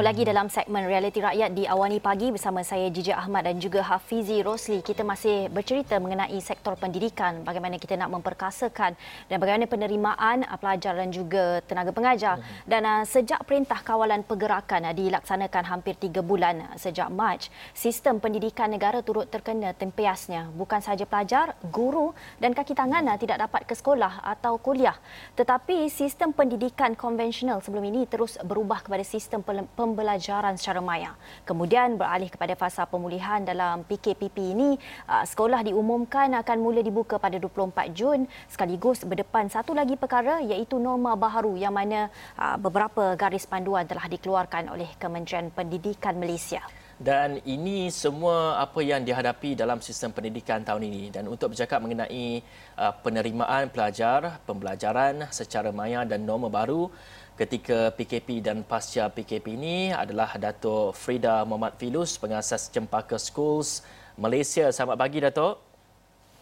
Bertemu lagi dalam segmen Realiti Rakyat di Awani Pagi bersama saya Jijak Ahmad dan juga Hafizi Rosli. Kita masih bercerita mengenai sektor pendidikan, bagaimana kita nak memperkasakan dan bagaimana penerimaan pelajar dan juga tenaga pengajar. Dan uh, sejak Perintah Kawalan Pergerakan uh, dilaksanakan hampir tiga bulan uh, sejak Mac, sistem pendidikan negara turut terkena tempiasnya. Bukan sahaja pelajar, guru dan kaki tangan uh, tidak dapat ke sekolah atau kuliah. Tetapi sistem pendidikan konvensional sebelum ini terus berubah kepada sistem pembelajaran secara maya. Kemudian beralih kepada fasa pemulihan dalam PKPP ini, uh, sekolah diumumkan akan mula dibuka pada 24 Jun sekaligus berdepan satu lagi perkara iaitu norma baharu yang mana uh, beberapa garis panduan telah dikeluarkan oleh Kementerian Pendidikan Malaysia. Dan ini semua apa yang dihadapi dalam sistem pendidikan tahun ini. Dan untuk bercakap mengenai uh, penerimaan pelajar, pembelajaran secara maya dan norma baru, ketika PKP dan pasca PKP ini adalah Dato' Frida Muhammad Filus, pengasas Cempaka Schools Malaysia. Selamat pagi, Dato'.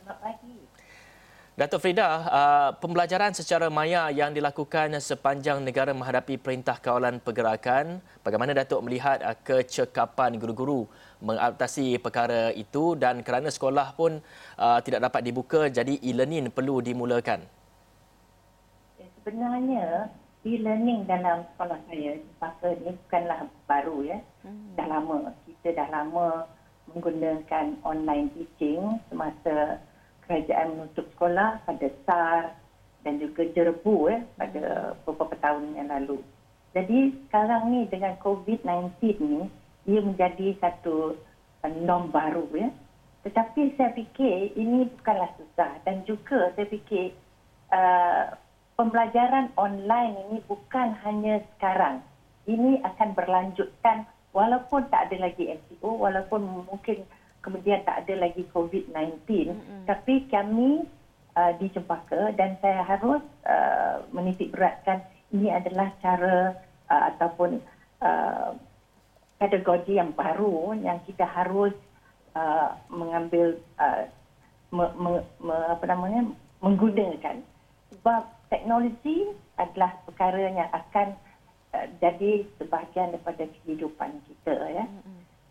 Selamat pagi. Dato' Frida, uh, pembelajaran secara maya yang dilakukan sepanjang negara menghadapi Perintah Kawalan Pergerakan, bagaimana Dato' melihat uh, kecekapan guru-guru mengadaptasi perkara itu dan kerana sekolah pun uh, tidak dapat dibuka, jadi e-learning perlu dimulakan? Ya, sebenarnya, e-learning dalam sekolah saya masa ini bukanlah baru ya. Hmm. Dah lama kita dah lama menggunakan online teaching semasa kerajaan menutup sekolah pada SAR dan juga Jerebu ya pada beberapa tahun yang lalu. Jadi sekarang ni dengan COVID-19 ni ia menjadi satu uh, norm baru ya. Tetapi saya fikir ini bukanlah susah dan juga saya fikir uh, pembelajaran online ini bukan hanya sekarang. Ini akan berlanjutkan walaupun tak ada lagi MCO, walaupun mungkin kemudian tak ada lagi COVID-19. Mm-hmm. Tapi kami uh, di Cempaka dan saya harus uh, menitik beratkan ini adalah cara uh, ataupun uh, pedagogi yang baru yang kita harus uh, mengambil uh, me, me, me, apa namanya menggunakan sebab teknologi adalah perkara yang akan uh, jadi sebahagian daripada kehidupan kita ya.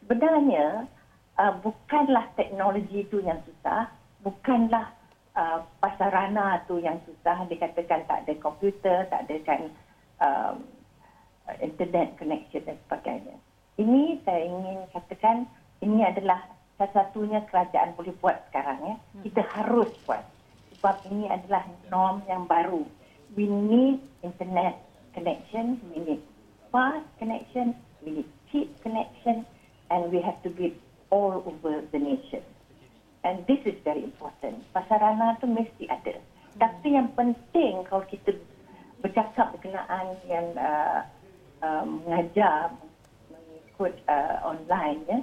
Sebenarnya uh, bukanlah teknologi itu yang susah, bukanlah uh, pasarana itu yang susah dikatakan tak ada komputer, tak ada kan um, internet connection dan sebagainya. Ini saya ingin katakan ini adalah satu-satunya kerajaan boleh buat sekarang ya. Kita harus buat sebab ini adalah norm yang baru. We need internet connection, we need fast connection, we need cheap connection, and we have to be all over the nation. And this is very important. Pasarana itu mesti ada. Tapi yang penting kalau kita bercakap berkenaan yang uh, uh, mengajar mengikut uh, online ya,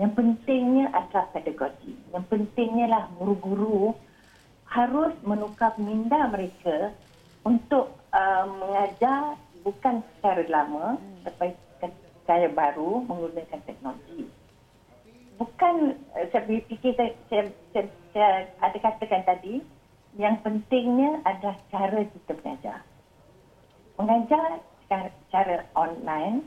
yang pentingnya adalah pedagogi. Yang pentingnya lah guru-guru harus menukar minda mereka untuk uh, mengajar bukan secara lama hmm. tetapi secara baru menggunakan teknologi. Bukan uh, saya fikir saya, saya, saya, saya ada katakan tadi yang pentingnya adalah cara kita mengajar. Mengajar secara, secara online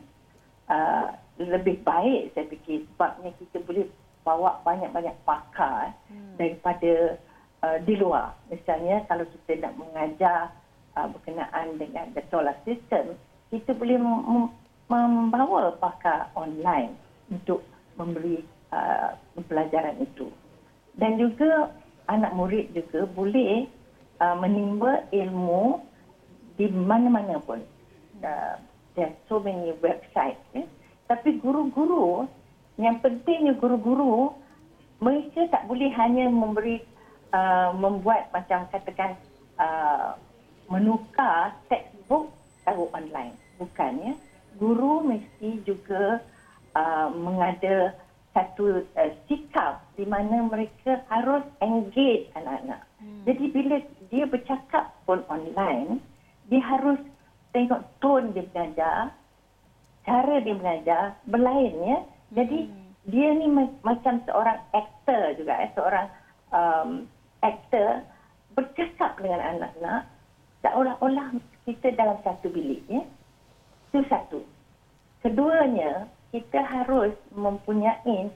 uh, lebih baik saya fikir sebabnya kita boleh bawa banyak-banyak pakar hmm. daripada Uh, di luar. Misalnya kalau kita nak mengajar uh, berkenaan dengan the solar system, kita boleh mem- membawa pakar online untuk memberi uh, pelajaran itu. Dan juga anak murid juga boleh uh, menimba ilmu di mana-mana pun. Uh, there are so many websites. Eh? Tapi guru-guru, yang pentingnya guru-guru, mereka tak boleh hanya memberi Uh, membuat macam katakan uh, menukar textbook taruh online. Bukan ya. Guru mesti juga uh, mengada satu uh, sikap di mana mereka harus engage anak-anak. Hmm. Jadi bila dia bercakap pun online, dia harus tengok tone dia belajar, cara dia belajar berlain ya. Jadi hmm. dia ni macam seorang aktor juga, eh, seorang um, aktor bercakap dengan anak-anak seolah-olah kita dalam satu bilik ya. Itu satu. Keduanya, kita harus mempunyai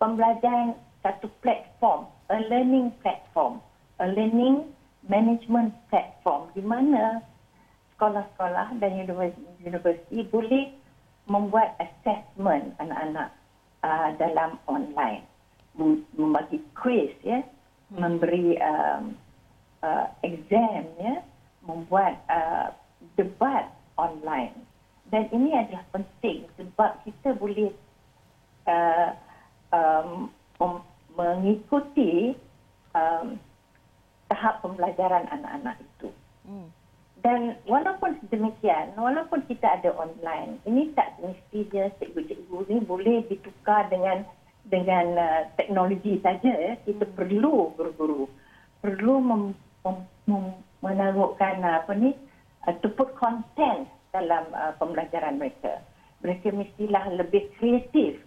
pembelajaran satu platform, a learning platform, a learning management platform di mana sekolah-sekolah dan universiti boleh membuat assessment anak-anak uh, dalam online. Membagi quiz ya. Hmm. memberi um, uh, exam ya. Membuat uh, debat online dan ini adalah penting sebab kita boleh uh, um, mengikuti um, tahap pembelajaran anak-anak itu. Hmm. Dan walaupun demikian, walaupun kita ada online, ini tak mestinya cikgu-cikgu ini boleh ditukar dengan dengan uh, teknologi saja. Ya. Kita hmm. perlu guru-guru perlu mem, mem, mem, menarukkan uh, apa ni uh, to put content dalam uh, pembelajaran mereka. Mereka mestilah lebih kreatif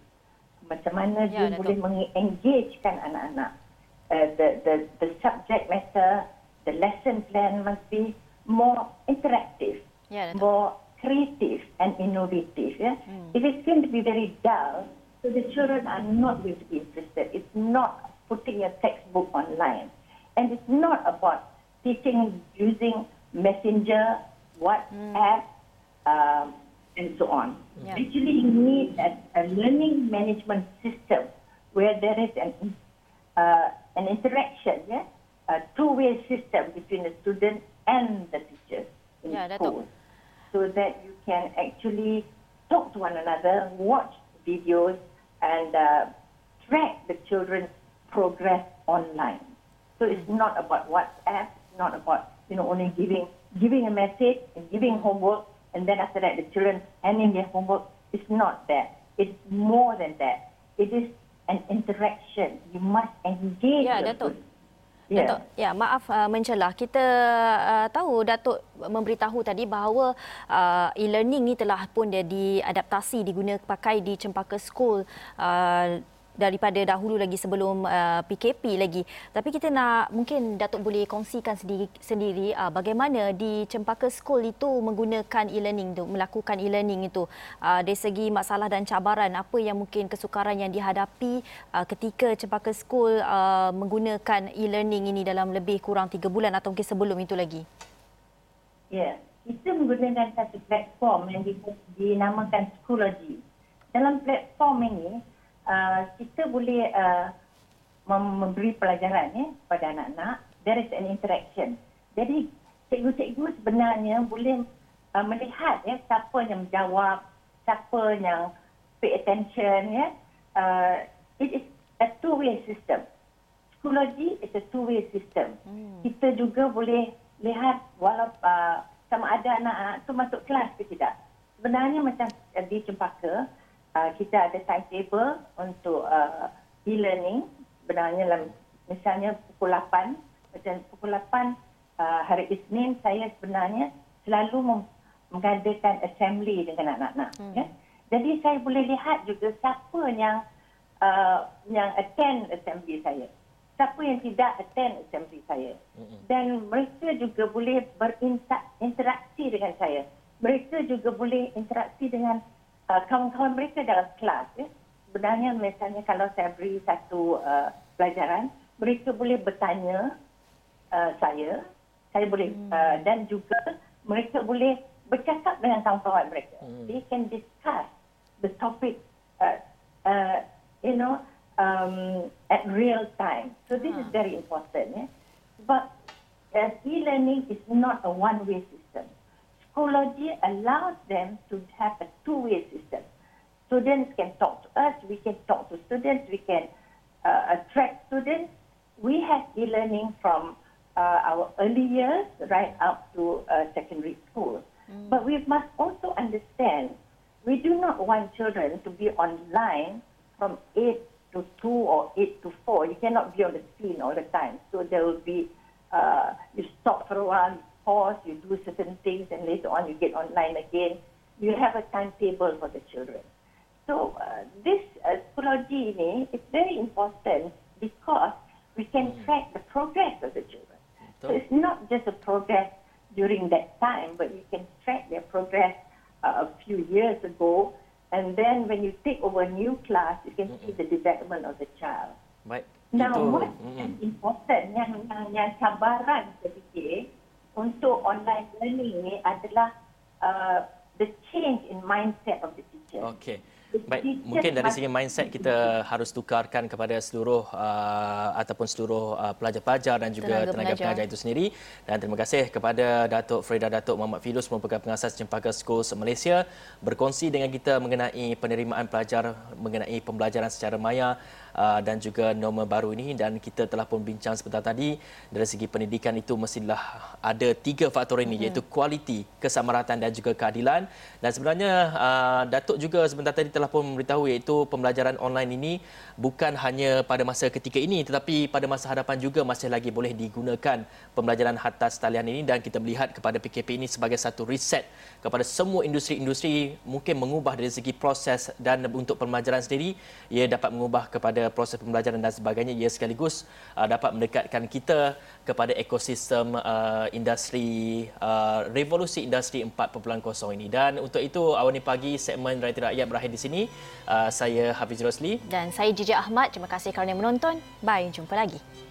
macam mana ya, dia Datuk. boleh mengengagekan anak-anak. Uh, the the the subject matter, the lesson plan must be more interactive, ya, more creative and innovative. Yeah? Hmm. If it's going to be very dull, so the children are not going to be interested. It's not putting a textbook online, and it's not about teaching using messenger, WhatsApp, hmm. Um, and so on. Yeah. Actually, you need a, a, learning management system where there is an uh, an interaction, yeah, a two-way system between the student and the teachers in yeah, school, so that you can actually talk to one another, watch videos, and uh, track the children's progress online. So it's not about WhatsApp, it's not about you know only giving giving a message and giving homework and then after that the children handing their homework. It's not that. It's more than that. It is an interaction. You must engage. Ya, Datuk. Ya. Datuk, ya, maaf uh, mencelah. Kita uh, tahu Datuk memberitahu tadi bahawa uh, e-learning ni telah pun dia diadaptasi digunakan pakai di Cempaka School uh, daripada dahulu lagi sebelum uh, PKP lagi. Tapi kita nak mungkin Datuk boleh kongsikan sendiri, sendiri uh, bagaimana di Cempaka School itu menggunakan e-learning tu, melakukan e-learning itu. Uh, dari segi masalah dan cabaran apa yang mungkin kesukaran yang dihadapi uh, ketika Cempaka School uh, menggunakan e-learning ini dalam lebih kurang tiga bulan atau mungkin sebelum itu lagi. Ya, yeah. kita menggunakan satu platform yang dinamakan Schoology. Dalam platform ini, Uh, kita boleh uh, memberi pelajaran ya kepada anak-anak. There is an interaction. Jadi cikgu-cikgu sebenarnya boleh uh, melihat ya siapa yang menjawab siapa yang pay attention ya uh, it is a two way system. Psikologi is a two way system. Hmm. kita juga boleh lihat walaupun uh, sama ada anak-anak tu masuk kelas ke tidak. Sebenarnya macam uh, di Cempaka uh, kita ada timetable untuk uh, e-learning. Sebenarnya dalam misalnya pukul 8 macam pukul 8 uh, hari Isnin saya sebenarnya selalu mengadakan assembly dengan anak-anak hmm. ya. Jadi saya boleh lihat juga siapa yang uh, yang attend assembly saya. Siapa yang tidak attend assembly saya. Hmm. dan mereka juga boleh berinteraksi dengan saya. Mereka juga boleh interaksi dengan uh, kawan-kawan mereka dalam kelas ya. Sebenarnya misalnya kalau saya beri satu uh, pelajaran, mereka boleh bertanya uh, saya, saya boleh hmm. uh, dan juga mereka boleh bercakap dengan kawan-kawan mereka. Hmm. They can discuss the topic, uh, uh, you know, um, at real time. So this huh. is very important. Yeah? But uh, e-learning is not a one-way system. Schoology allows them to have a two-way system. Students can talk to us, we can talk to students, we can uh, attract students. We have e-learning from uh, our early years right up to uh, secondary school. Mm. But we must also understand we do not want children to be online from 8 to 2 or 8 to 4. You cannot be on the screen all the time. So there will be, uh, you stop for a while, pause, you do certain things, and later on you get online again. You have a timetable for the children. So uh, this uh, Schoology is very important because we can mm. track the progress of the children. So it's not just a progress during that time, but you can track their progress uh, a few years ago And then when you take over a new class, you can see the development of the child. Baik. Now, what mm-mm. is important yang, yang, yang cabaran untuk online learning ni adalah uh, the change in mindset of the teacher. Okey. Baik, mungkin dari segi mindset kita harus tukarkan kepada seluruh uh, ataupun seluruh uh, pelajar-pelajar dan juga Tenaga tenaga, pengajar. pengajar itu sendiri dan terima kasih kepada Datuk Freda Datuk Muhammad Filus merupakan pengasas Cempaka Schools Malaysia berkongsi dengan kita mengenai penerimaan pelajar mengenai pembelajaran secara maya uh, dan juga norma baru ini. Dan kita telah pun bincang sebentar tadi dari segi pendidikan itu mestilah ada tiga faktor ini mm-hmm. iaitu kualiti, kesamaratan dan juga keadilan. Dan sebenarnya uh, Datuk juga sebentar tadi telah pun memberitahu iaitu pembelajaran online ini bukan hanya pada masa ketika ini tetapi pada masa hadapan juga masih lagi boleh digunakan pembelajaran atas talian ini. Dan kita melihat kepada PKP ini sebagai satu reset kepada semua industri-industri mungkin mengubah dari segi proses dan untuk pembelajaran sendiri ia dapat mengubah kepada proses pembelajaran dan sebagainya ia sekaligus uh, dapat mendekatkan kita kepada ekosistem uh, industri uh, revolusi industri 4.0 ini dan untuk itu awal ni pagi segmen Realiti Rakyat berakhir di sini uh, saya Hafiz Rosli Dan saya Jijak Ahmad. Terima kasih kerana menonton. Bye. Jumpa lagi.